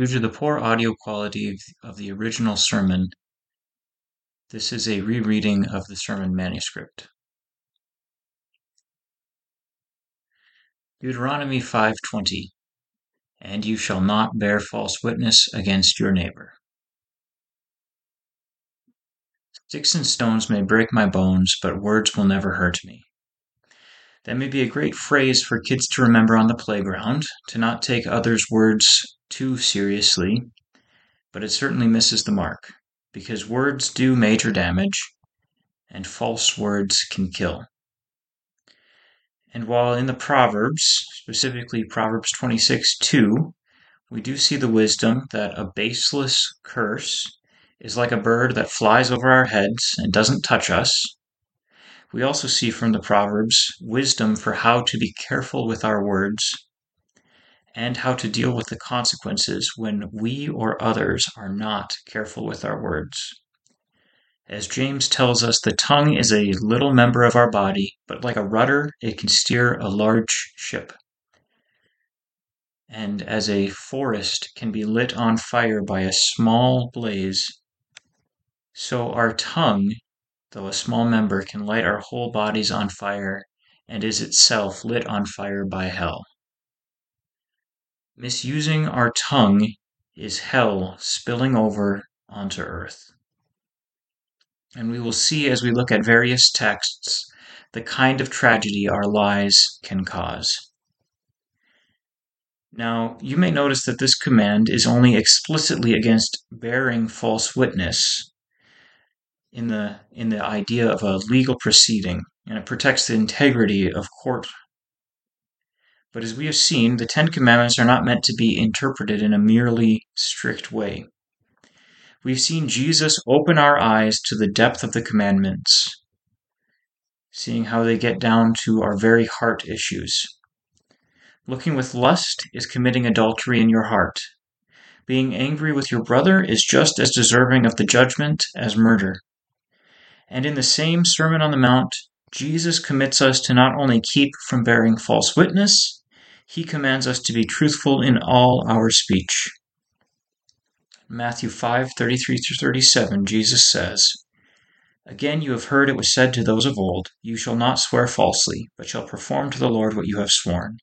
Due to the poor audio quality of the original sermon, this is a rereading of the sermon manuscript. Deuteronomy 5:20 And you shall not bear false witness against your neighbor. Sticks and stones may break my bones, but words will never hurt me. That may be a great phrase for kids to remember on the playground, to not take others' words too seriously, but it certainly misses the mark, because words do major damage, and false words can kill. And while in the Proverbs, specifically Proverbs 26 2, we do see the wisdom that a baseless curse is like a bird that flies over our heads and doesn't touch us. We also see from the Proverbs wisdom for how to be careful with our words and how to deal with the consequences when we or others are not careful with our words. As James tells us, the tongue is a little member of our body, but like a rudder, it can steer a large ship. And as a forest can be lit on fire by a small blaze, so our tongue, though a small member, can light our whole bodies on fire and is itself lit on fire by hell. Misusing our tongue is hell spilling over onto earth. And we will see as we look at various texts the kind of tragedy our lies can cause. Now, you may notice that this command is only explicitly against bearing false witness in the, in the idea of a legal proceeding, and it protects the integrity of court. But as we have seen, the Ten Commandments are not meant to be interpreted in a merely strict way we've seen Jesus open our eyes to the depth of the commandments, seeing how they get down to our very heart issues. Looking with lust is committing adultery in your heart. Being angry with your brother is just as deserving of the judgment as murder. And in the same Sermon on the Mount, Jesus commits us to not only keep from bearing false witness, he commands us to be truthful in all our speech. Matthew 5 33 37, Jesus says, Again, you have heard it was said to those of old, You shall not swear falsely, but shall perform to the Lord what you have sworn.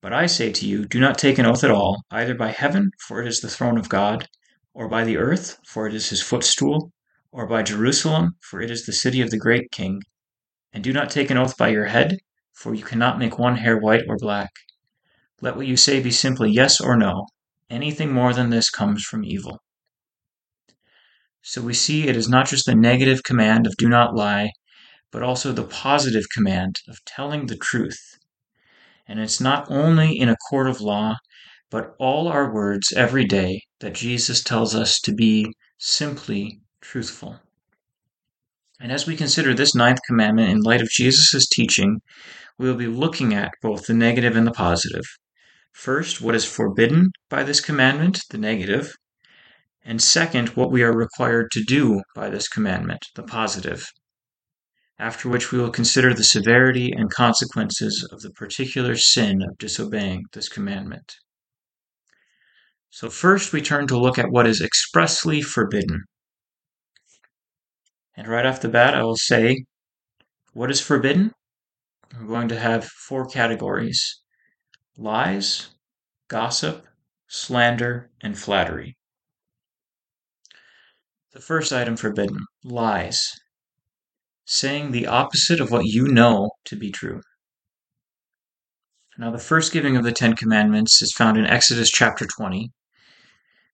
But I say to you, do not take an oath at all, either by heaven, for it is the throne of God, or by the earth, for it is his footstool, or by Jerusalem, for it is the city of the great king. And do not take an oath by your head, for you cannot make one hair white or black. Let what you say be simply yes or no, Anything more than this comes from evil. So we see it is not just the negative command of do not lie, but also the positive command of telling the truth. And it's not only in a court of law, but all our words every day that Jesus tells us to be simply truthful. And as we consider this ninth commandment in light of Jesus' teaching, we will be looking at both the negative and the positive. First, what is forbidden by this commandment, the negative, and second, what we are required to do by this commandment, the positive. After which we will consider the severity and consequences of the particular sin of disobeying this commandment. So, first we turn to look at what is expressly forbidden. And right off the bat, I will say what is forbidden? We're going to have four categories lies, gossip, slander, and flattery. The first item forbidden lies, saying the opposite of what you know to be true. Now, the first giving of the Ten Commandments is found in Exodus chapter 20.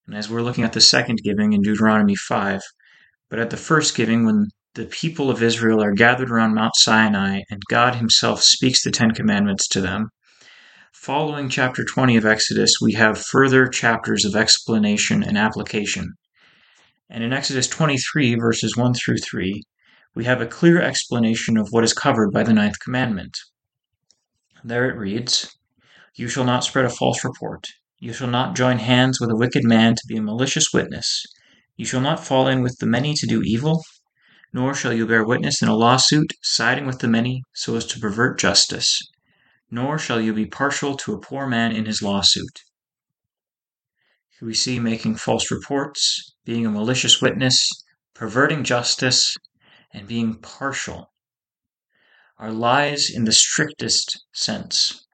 And as we're looking at the second giving in Deuteronomy 5, but at the first giving, when the people of Israel are gathered around Mount Sinai and God Himself speaks the Ten Commandments to them, Following chapter 20 of Exodus, we have further chapters of explanation and application. And in Exodus 23, verses 1 through 3, we have a clear explanation of what is covered by the ninth commandment. There it reads You shall not spread a false report. You shall not join hands with a wicked man to be a malicious witness. You shall not fall in with the many to do evil, nor shall you bear witness in a lawsuit, siding with the many so as to pervert justice nor shall you be partial to a poor man in his lawsuit. we see making false reports, being a malicious witness, perverting justice, and being partial, are lies in the strictest sense.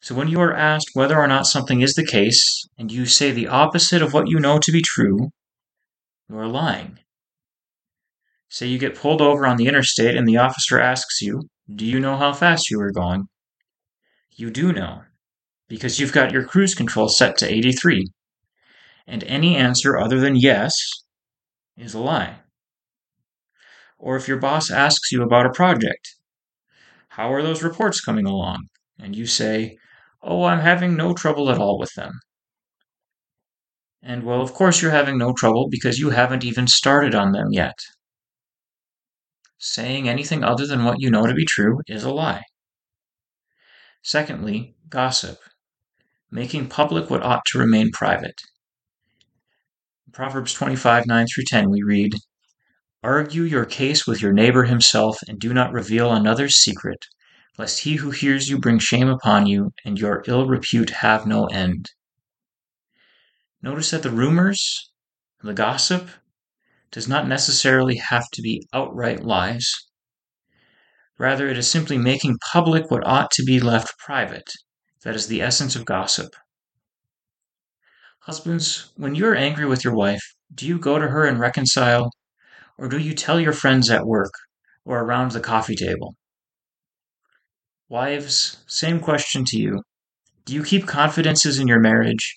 So when you are asked whether or not something is the case, and you say the opposite of what you know to be true, you are lying. Say you get pulled over on the interstate and the officer asks you, Do you know how fast you were going? You do know, because you've got your cruise control set to 83. And any answer other than yes is a lie. Or if your boss asks you about a project, how are those reports coming along? And you say, Oh, I'm having no trouble at all with them. And well, of course, you're having no trouble because you haven't even started on them yet. Saying anything other than what you know to be true is a lie. Secondly, gossip. Making public what ought to remain private. In Proverbs 25 9 through 10, we read, Argue your case with your neighbor himself, and do not reveal another's secret, lest he who hears you bring shame upon you, and your ill repute have no end. Notice that the rumors, the gossip, does not necessarily have to be outright lies. Rather, it is simply making public what ought to be left private. That is the essence of gossip. Husbands, when you are angry with your wife, do you go to her and reconcile, or do you tell your friends at work or around the coffee table? Wives, same question to you. Do you keep confidences in your marriage,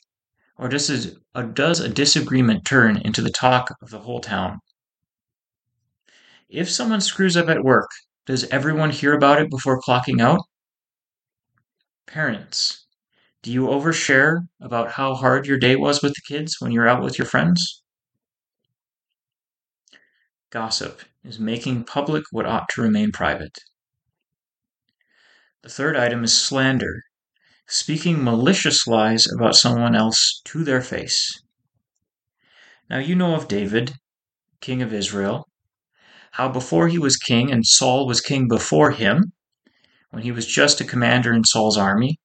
or does a, does a disagreement turn into the talk of the whole town? If someone screws up at work does everyone hear about it before clocking out? Parents, do you overshare about how hard your day was with the kids when you're out with your friends? Gossip is making public what ought to remain private. The third item is slander, speaking malicious lies about someone else to their face. Now you know of David, king of Israel, how before he was king and Saul was king before him, when he was just a commander in Saul's army,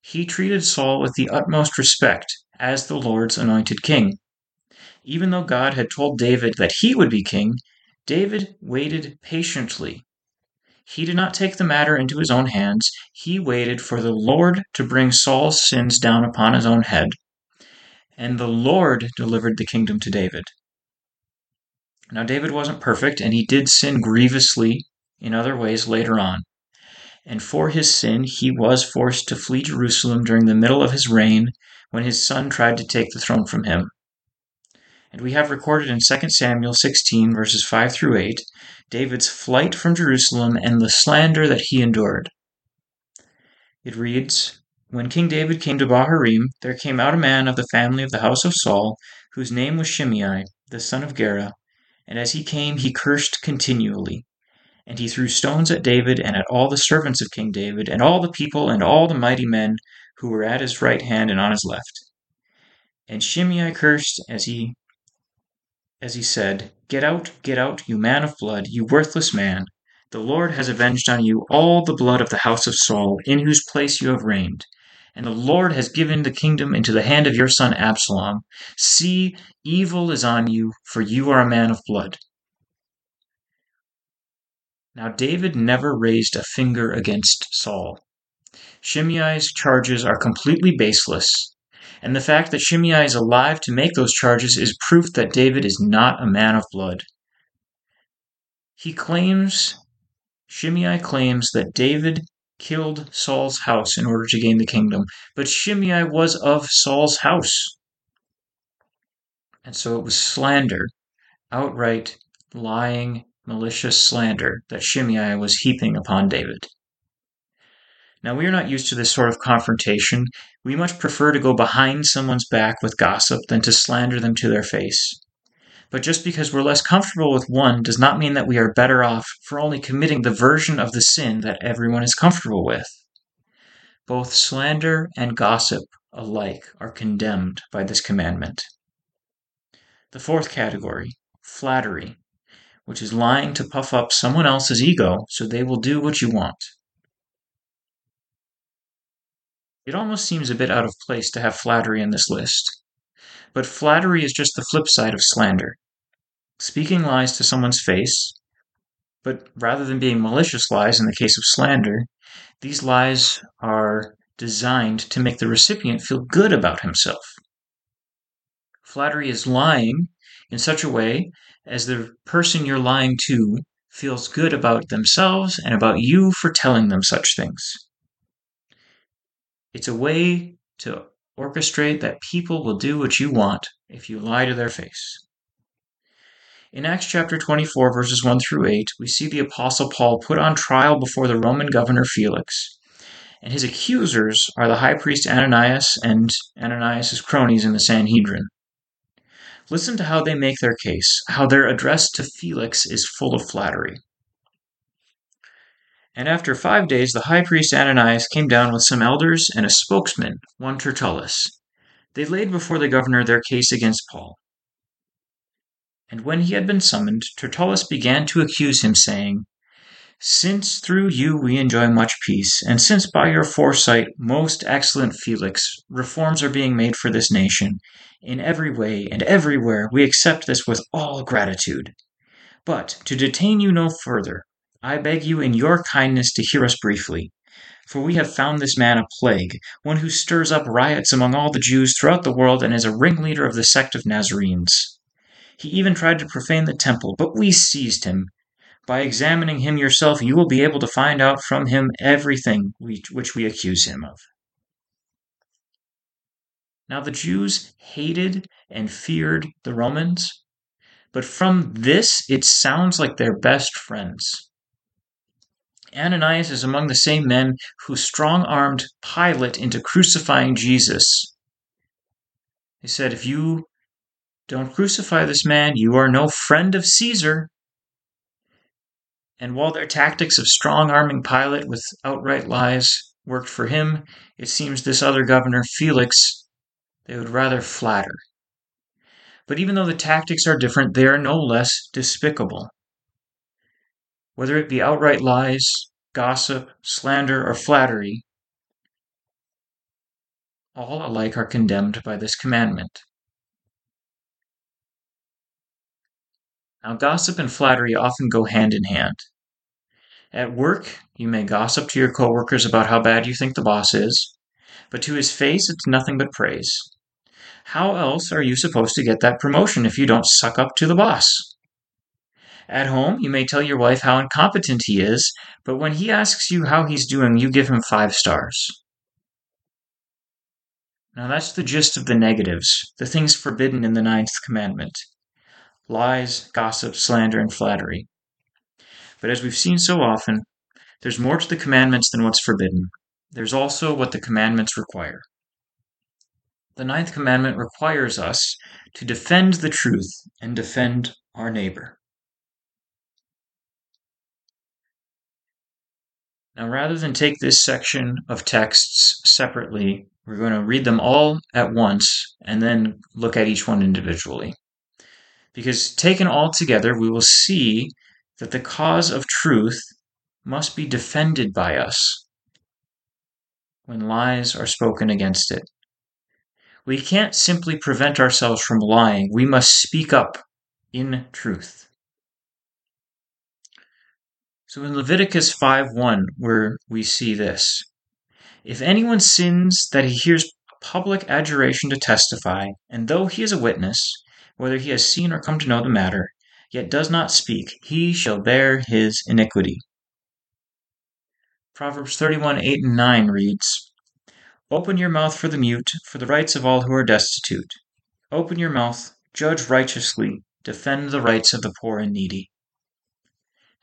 he treated Saul with the utmost respect as the Lord's anointed king. Even though God had told David that he would be king, David waited patiently. He did not take the matter into his own hands. He waited for the Lord to bring Saul's sins down upon his own head. And the Lord delivered the kingdom to David. Now, David wasn't perfect, and he did sin grievously in other ways later on. And for his sin, he was forced to flee Jerusalem during the middle of his reign when his son tried to take the throne from him. And we have recorded in 2 Samuel 16, verses 5 through 8, David's flight from Jerusalem and the slander that he endured. It reads When King David came to Bahurim, there came out a man of the family of the house of Saul, whose name was Shimei, the son of Gera and as he came, he cursed continually. And he threw stones at David and at all the servants of King David, and all the people and all the mighty men who were at his right hand and on his left. And Shimei cursed as he as he said, Get out, get out, you man of blood, you worthless man. The Lord has avenged on you all the blood of the house of Saul, in whose place you have reigned. And the Lord has given the kingdom into the hand of your son Absalom. See, evil is on you, for you are a man of blood. Now, David never raised a finger against Saul. Shimei's charges are completely baseless, and the fact that Shimei is alive to make those charges is proof that David is not a man of blood. He claims, Shimei claims that David killed Saul's house in order to gain the kingdom. But Shimei was of Saul's house. And so it was slander, outright lying, malicious slander that Shimei was heaping upon David. Now, we are not used to this sort of confrontation. We much prefer to go behind someone's back with gossip than to slander them to their face. But just because we're less comfortable with one does not mean that we are better off for only committing the version of the sin that everyone is comfortable with. Both slander and gossip alike are condemned by this commandment. The fourth category, flattery, which is lying to puff up someone else's ego so they will do what you want. It almost seems a bit out of place to have flattery in this list. But flattery is just the flip side of slander. Speaking lies to someone's face, but rather than being malicious lies in the case of slander, these lies are designed to make the recipient feel good about himself. Flattery is lying in such a way as the person you're lying to feels good about themselves and about you for telling them such things. It's a way to orchestrate that people will do what you want if you lie to their face. In Acts chapter 24, verses 1 through 8, we see the Apostle Paul put on trial before the Roman governor Felix. And his accusers are the high priest Ananias and Ananias' cronies in the Sanhedrin. Listen to how they make their case, how their address to Felix is full of flattery. And after five days, the high priest Ananias came down with some elders and a spokesman, one Tertullus. They laid before the governor their case against Paul. And when he had been summoned, Tertullus began to accuse him, saying, Since through you we enjoy much peace, and since by your foresight, most excellent Felix, reforms are being made for this nation, in every way and everywhere we accept this with all gratitude. But to detain you no further, I beg you in your kindness to hear us briefly. For we have found this man a plague, one who stirs up riots among all the Jews throughout the world and is a ringleader of the sect of Nazarenes. He even tried to profane the temple, but we seized him. By examining him yourself, you will be able to find out from him everything which we accuse him of. Now the Jews hated and feared the Romans, but from this it sounds like they're best friends. Ananias is among the same men who strong armed Pilate into crucifying Jesus. He said, If you don't crucify this man, you are no friend of Caesar. And while their tactics of strong arming Pilate with outright lies worked for him, it seems this other governor, Felix, they would rather flatter. But even though the tactics are different, they are no less despicable. Whether it be outright lies, gossip, slander, or flattery, all alike are condemned by this commandment. Now, gossip and flattery often go hand in hand. At work, you may gossip to your coworkers about how bad you think the boss is, but to his face, it's nothing but praise. How else are you supposed to get that promotion if you don't suck up to the boss? At home, you may tell your wife how incompetent he is, but when he asks you how he's doing, you give him five stars. Now, that's the gist of the negatives, the things forbidden in the ninth commandment lies, gossip, slander, and flattery. But as we've seen so often, there's more to the commandments than what's forbidden. There's also what the commandments require. The ninth commandment requires us to defend the truth and defend our neighbor. Now, rather than take this section of texts separately, we're going to read them all at once and then look at each one individually. Because taken all together, we will see that the cause of truth must be defended by us when lies are spoken against it. We can't simply prevent ourselves from lying. We must speak up in truth. So in Leviticus 5:1 where we see this, if anyone sins that he hears public adjuration to testify, and though he is a witness, whether he has seen or come to know the matter, yet does not speak, he shall bear his iniquity. Proverbs 31 8 and 9 reads, Open your mouth for the mute, for the rights of all who are destitute. Open your mouth, judge righteously, defend the rights of the poor and needy.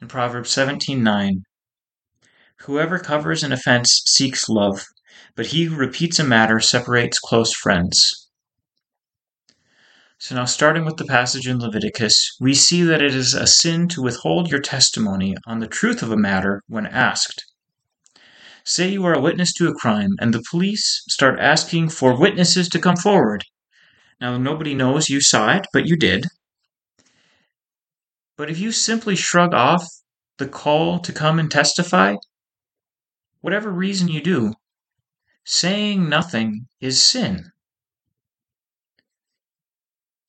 In Proverbs 17:9, Whoever covers an offense seeks love, but he who repeats a matter separates close friends. So now, starting with the passage in Leviticus, we see that it is a sin to withhold your testimony on the truth of a matter when asked. Say you are a witness to a crime, and the police start asking for witnesses to come forward. Now, nobody knows you saw it, but you did. But if you simply shrug off the call to come and testify, whatever reason you do, Saying nothing is sin.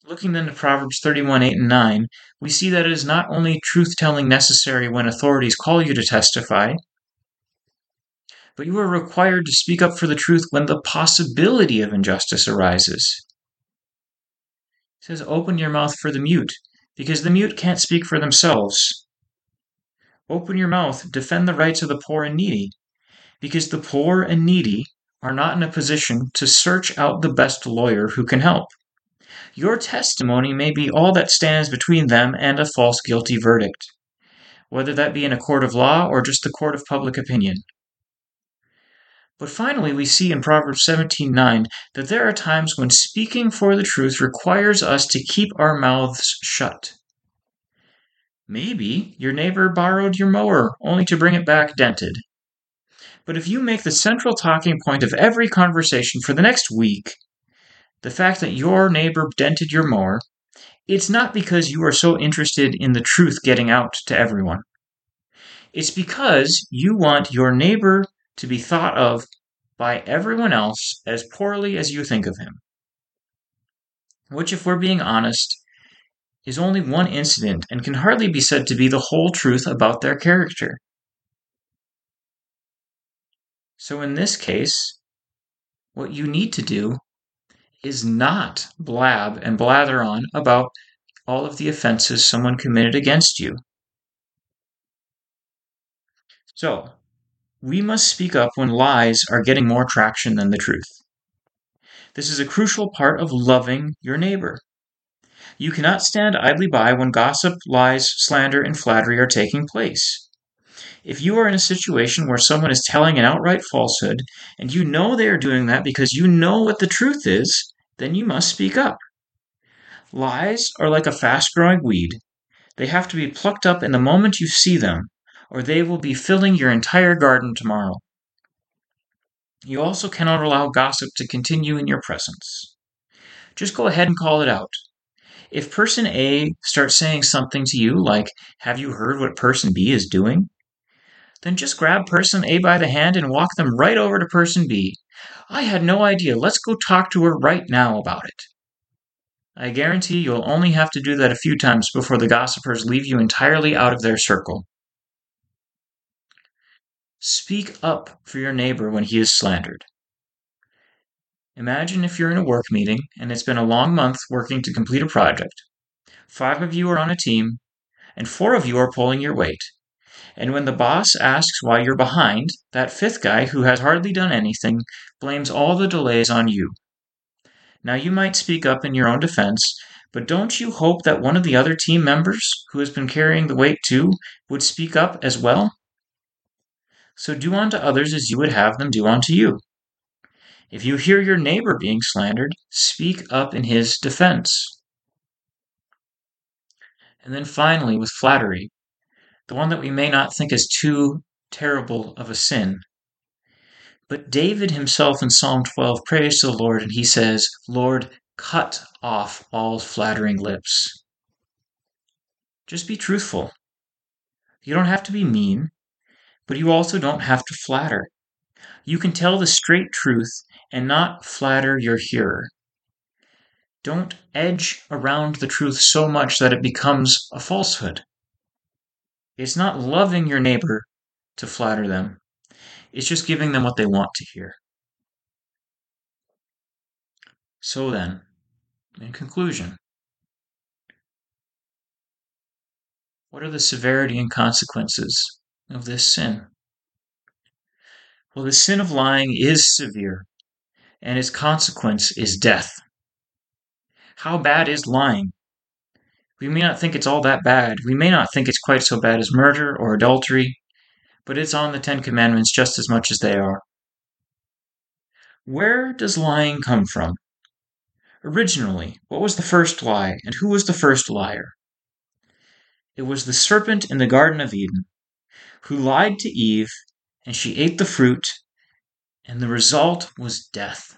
Looking then to Proverbs 31 8 and 9, we see that it is not only truth telling necessary when authorities call you to testify, but you are required to speak up for the truth when the possibility of injustice arises. It says, Open your mouth for the mute, because the mute can't speak for themselves. Open your mouth, defend the rights of the poor and needy, because the poor and needy are not in a position to search out the best lawyer who can help. Your testimony may be all that stands between them and a false guilty verdict, whether that be in a court of law or just the court of public opinion. But finally, we see in Proverbs 17:9 that there are times when speaking for the truth requires us to keep our mouths shut. Maybe your neighbor borrowed your mower only to bring it back dented. But if you make the central talking point of every conversation for the next week the fact that your neighbor dented your mower, it's not because you are so interested in the truth getting out to everyone. It's because you want your neighbor to be thought of by everyone else as poorly as you think of him. Which, if we're being honest, is only one incident and can hardly be said to be the whole truth about their character. So, in this case, what you need to do is not blab and blather on about all of the offenses someone committed against you. So, we must speak up when lies are getting more traction than the truth. This is a crucial part of loving your neighbor. You cannot stand idly by when gossip, lies, slander, and flattery are taking place. If you are in a situation where someone is telling an outright falsehood, and you know they are doing that because you know what the truth is, then you must speak up. Lies are like a fast growing weed. They have to be plucked up in the moment you see them, or they will be filling your entire garden tomorrow. You also cannot allow gossip to continue in your presence. Just go ahead and call it out. If person A starts saying something to you like, Have you heard what person B is doing? Then just grab person A by the hand and walk them right over to person B I had no idea. Let's go talk to her right now about it. I guarantee you'll only have to do that a few times before the gossipers leave you entirely out of their circle. Speak up for your neighbor when he is slandered. Imagine if you're in a work meeting and it's been a long month working to complete a project. Five of you are on a team, and four of you are pulling your weight. And when the boss asks why you're behind, that fifth guy, who has hardly done anything, blames all the delays on you. Now, you might speak up in your own defense, but don't you hope that one of the other team members, who has been carrying the weight too, would speak up as well? So do unto others as you would have them do unto you. If you hear your neighbor being slandered, speak up in his defense. And then finally, with flattery, the one that we may not think is too terrible of a sin. But David himself in Psalm 12 prays to the Lord and he says, Lord, cut off all flattering lips. Just be truthful. You don't have to be mean, but you also don't have to flatter. You can tell the straight truth and not flatter your hearer. Don't edge around the truth so much that it becomes a falsehood. It's not loving your neighbor to flatter them, it's just giving them what they want to hear. So then, in conclusion, what are the severity and consequences of this sin? Well, the sin of lying is severe, and its consequence is death. How bad is lying? We may not think it's all that bad. We may not think it's quite so bad as murder or adultery, but it's on the Ten Commandments just as much as they are. Where does lying come from? Originally, what was the first lie, and who was the first liar? It was the serpent in the Garden of Eden, who lied to Eve, and she ate the fruit, and the result was death.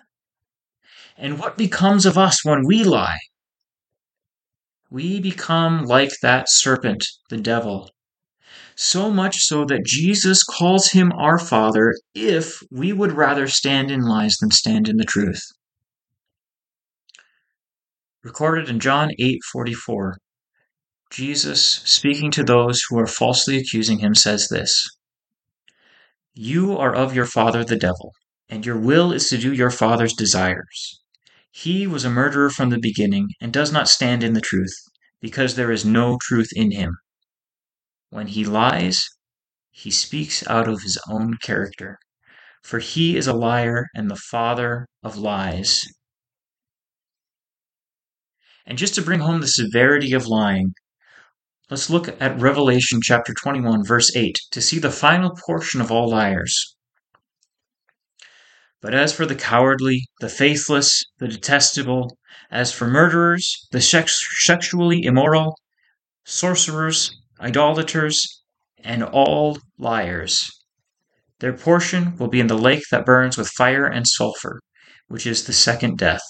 And what becomes of us when we lie? we become like that serpent, the devil. So much so that Jesus calls him our Father if we would rather stand in lies than stand in the truth. Recorded in John 8:44. Jesus, speaking to those who are falsely accusing him, says this You are of your father the devil, and your will is to do your father's desires. He was a murderer from the beginning and does not stand in the truth, because there is no truth in him. When he lies, he speaks out of his own character, for he is a liar and the father of lies. And just to bring home the severity of lying, let's look at Revelation chapter 21, verse 8, to see the final portion of all liars. But as for the cowardly, the faithless, the detestable, as for murderers, the sex- sexually immoral, sorcerers, idolaters, and all liars, their portion will be in the lake that burns with fire and sulfur, which is the second death.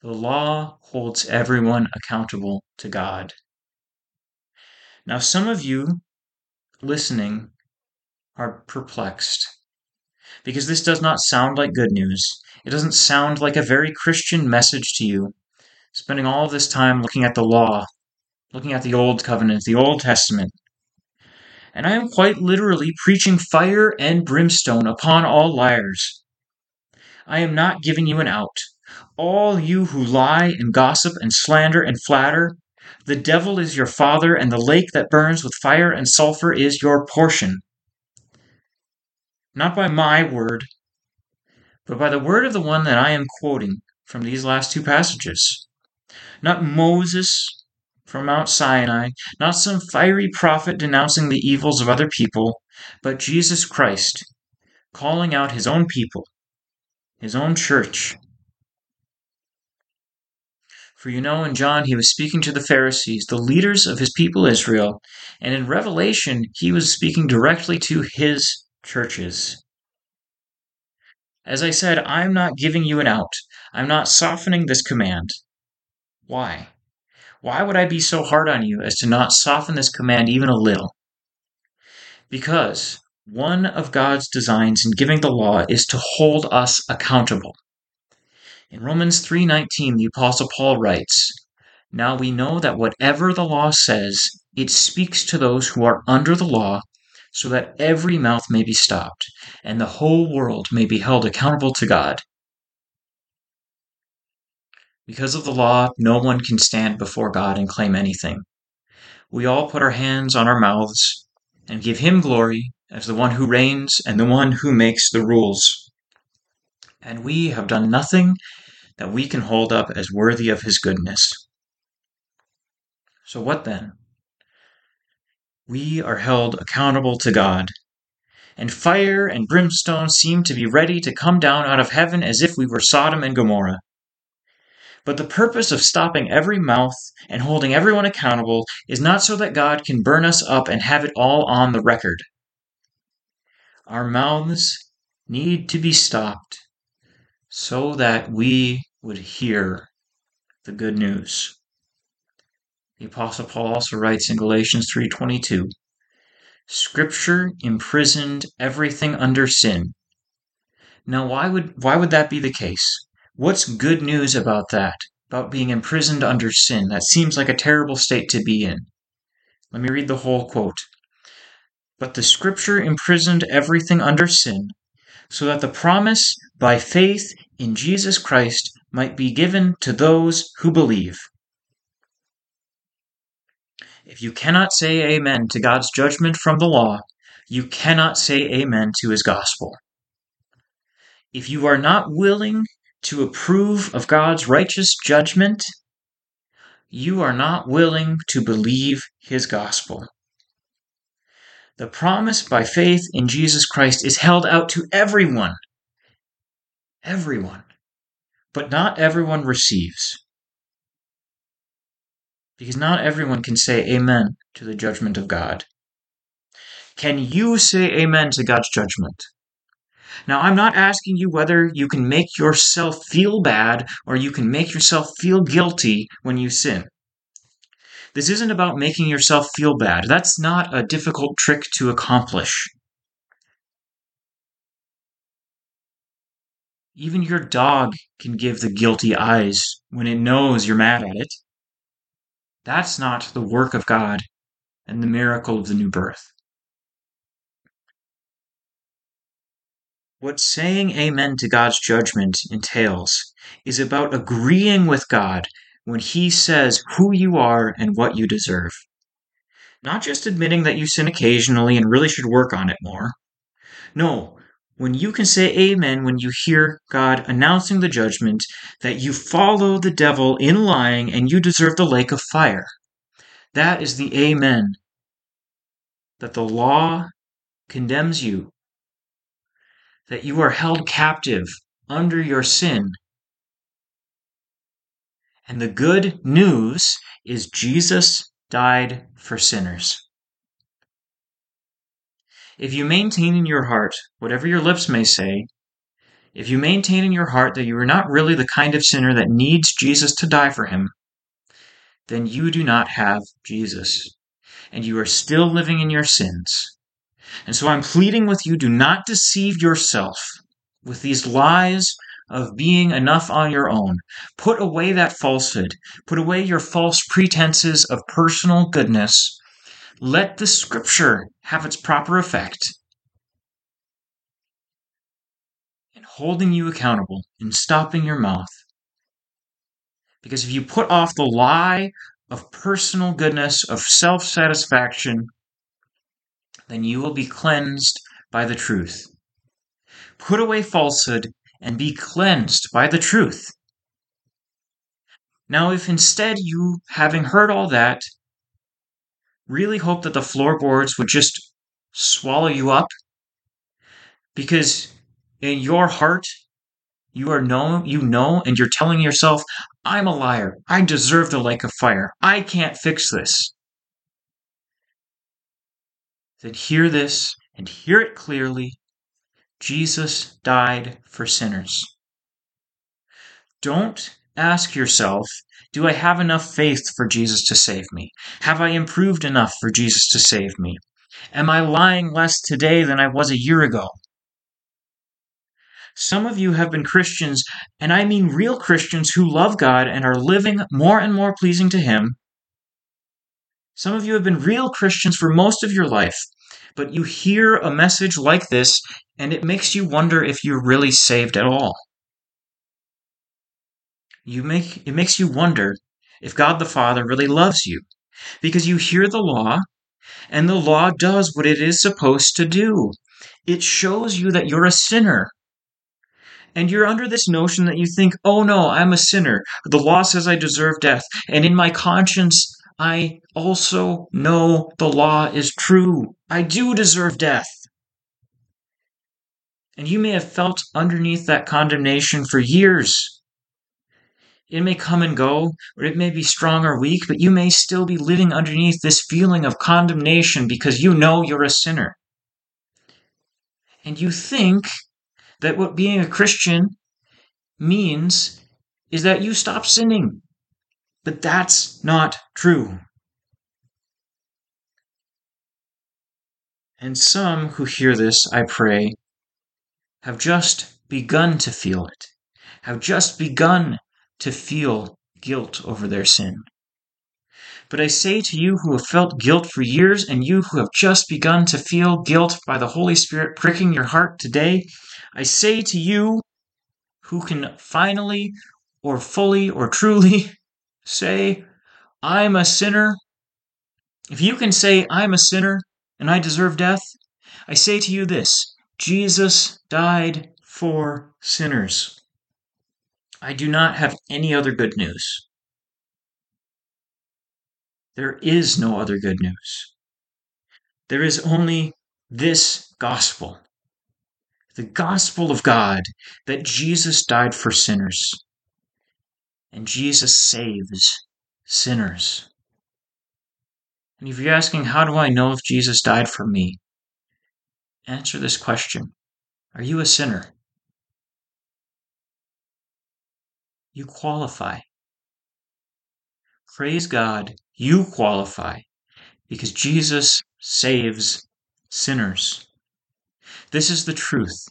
The law holds everyone accountable to God. Now, some of you listening are perplexed because this does not sound like good news. It doesn't sound like a very Christian message to you. Spending all this time looking at the law, looking at the Old Covenant, the Old Testament. And I am quite literally preaching fire and brimstone upon all liars. I am not giving you an out all you who lie and gossip and slander and flatter. The devil is your father, and the lake that burns with fire and sulfur is your portion. Not by my word, but by the word of the one that I am quoting from these last two passages. Not Moses from Mount Sinai, not some fiery prophet denouncing the evils of other people, but Jesus Christ calling out his own people, his own church, for you know, in John, he was speaking to the Pharisees, the leaders of his people Israel, and in Revelation, he was speaking directly to his churches. As I said, I'm not giving you an out. I'm not softening this command. Why? Why would I be so hard on you as to not soften this command even a little? Because one of God's designs in giving the law is to hold us accountable. In Romans 3:19 the apostle Paul writes, "Now we know that whatever the law says, it speaks to those who are under the law, so that every mouth may be stopped, and the whole world may be held accountable to God." Because of the law, no one can stand before God and claim anything. We all put our hands on our mouths and give him glory as the one who reigns and the one who makes the rules and we have done nothing that we can hold up as worthy of his goodness. So, what then? We are held accountable to God, and fire and brimstone seem to be ready to come down out of heaven as if we were Sodom and Gomorrah. But the purpose of stopping every mouth and holding everyone accountable is not so that God can burn us up and have it all on the record. Our mouths need to be stopped so that we would hear the good news. The apostle Paul also writes in Galatians 3:22, Scripture imprisoned everything under sin. Now why would why would that be the case? What's good news about that? About being imprisoned under sin? That seems like a terrible state to be in. Let me read the whole quote. But the scripture imprisoned everything under sin, so that the promise by faith in Jesus Christ might be given to those who believe. If you cannot say amen to God's judgment from the law, you cannot say amen to his gospel. If you are not willing to approve of God's righteous judgment, you are not willing to believe his gospel. The promise by faith in Jesus Christ is held out to everyone everyone. But not everyone receives. Because not everyone can say amen to the judgment of God. Can you say amen to God's judgment? Now, I'm not asking you whether you can make yourself feel bad or you can make yourself feel guilty when you sin. This isn't about making yourself feel bad. That's not a difficult trick to accomplish. Even your dog can give the guilty eyes when it knows you're mad at it. That's not the work of God and the miracle of the new birth. What saying amen to God's judgment entails is about agreeing with God when He says who you are and what you deserve. Not just admitting that you sin occasionally and really should work on it more. No, when you can say amen when you hear God announcing the judgment that you follow the devil in lying and you deserve the lake of fire. That is the amen. That the law condemns you, that you are held captive under your sin. And the good news is Jesus died for sinners. If you maintain in your heart, whatever your lips may say, if you maintain in your heart that you are not really the kind of sinner that needs Jesus to die for him, then you do not have Jesus, and you are still living in your sins. And so I'm pleading with you do not deceive yourself with these lies of being enough on your own. Put away that falsehood. Put away your false pretenses of personal goodness let the scripture have its proper effect in holding you accountable, in stopping your mouth. Because if you put off the lie of personal goodness, of self satisfaction, then you will be cleansed by the truth. Put away falsehood and be cleansed by the truth. Now, if instead you, having heard all that, really hope that the floorboards would just swallow you up because in your heart you are know you know and you're telling yourself i'm a liar. I deserve the lake of fire. I can't fix this. Then hear this and hear it clearly. Jesus died for sinners. Don't ask yourself do I have enough faith for Jesus to save me? Have I improved enough for Jesus to save me? Am I lying less today than I was a year ago? Some of you have been Christians, and I mean real Christians who love God and are living more and more pleasing to Him. Some of you have been real Christians for most of your life, but you hear a message like this and it makes you wonder if you're really saved at all you make it makes you wonder if God the Father really loves you because you hear the law and the law does what it is supposed to do. It shows you that you're a sinner. And you're under this notion that you think, oh no, I'm a sinner. The law says I deserve death. And in my conscience, I also know the law is true. I do deserve death. And you may have felt underneath that condemnation for years. It may come and go, or it may be strong or weak, but you may still be living underneath this feeling of condemnation because you know you're a sinner. And you think that what being a Christian means is that you stop sinning. But that's not true. And some who hear this, I pray, have just begun to feel it, have just begun to feel guilt over their sin. But I say to you who have felt guilt for years and you who have just begun to feel guilt by the Holy Spirit pricking your heart today, I say to you who can finally or fully or truly say, I'm a sinner. If you can say, I'm a sinner and I deserve death, I say to you this Jesus died for sinners. I do not have any other good news. There is no other good news. There is only this gospel the gospel of God that Jesus died for sinners and Jesus saves sinners. And if you're asking, how do I know if Jesus died for me? Answer this question Are you a sinner? You qualify. Praise God, you qualify because Jesus saves sinners. This is the truth,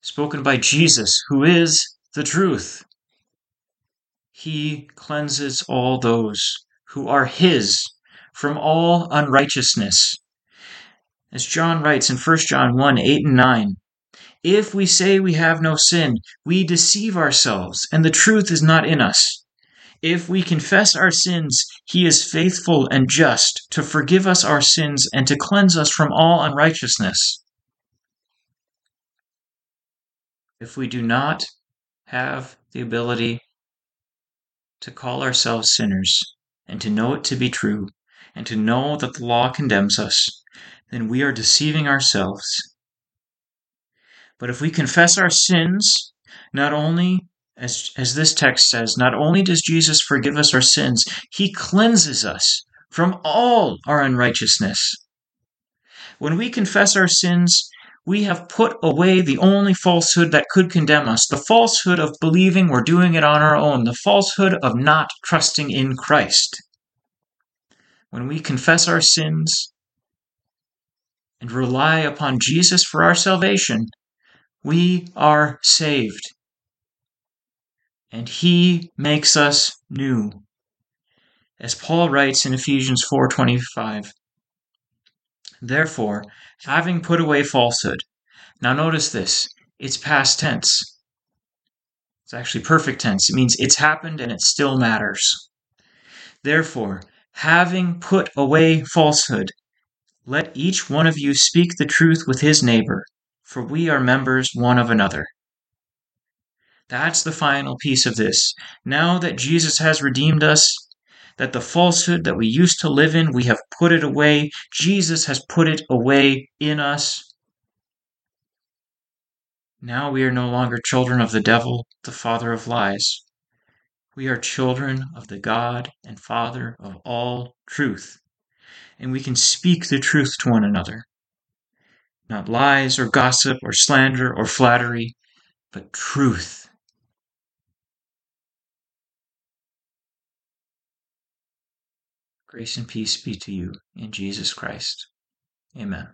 spoken by Jesus, who is the truth. He cleanses all those who are His from all unrighteousness. As John writes in 1 John 1 8 and 9, if we say we have no sin, we deceive ourselves, and the truth is not in us. If we confess our sins, he is faithful and just to forgive us our sins and to cleanse us from all unrighteousness. If we do not have the ability to call ourselves sinners and to know it to be true and to know that the law condemns us, then we are deceiving ourselves. But if we confess our sins, not only as, as this text says, not only does Jesus forgive us our sins, he cleanses us from all our unrighteousness. When we confess our sins, we have put away the only falsehood that could condemn us the falsehood of believing we're doing it on our own, the falsehood of not trusting in Christ. When we confess our sins and rely upon Jesus for our salvation, we are saved and he makes us new. As Paul writes in Ephesians 4:25, Therefore, having put away falsehood. Now notice this, it's past tense. It's actually perfect tense. It means it's happened and it still matters. Therefore, having put away falsehood, let each one of you speak the truth with his neighbor, for we are members one of another. That's the final piece of this. Now that Jesus has redeemed us, that the falsehood that we used to live in, we have put it away. Jesus has put it away in us. Now we are no longer children of the devil, the father of lies. We are children of the God and Father of all truth. And we can speak the truth to one another. Not lies or gossip or slander or flattery, but truth. Grace and peace be to you in Jesus Christ. Amen.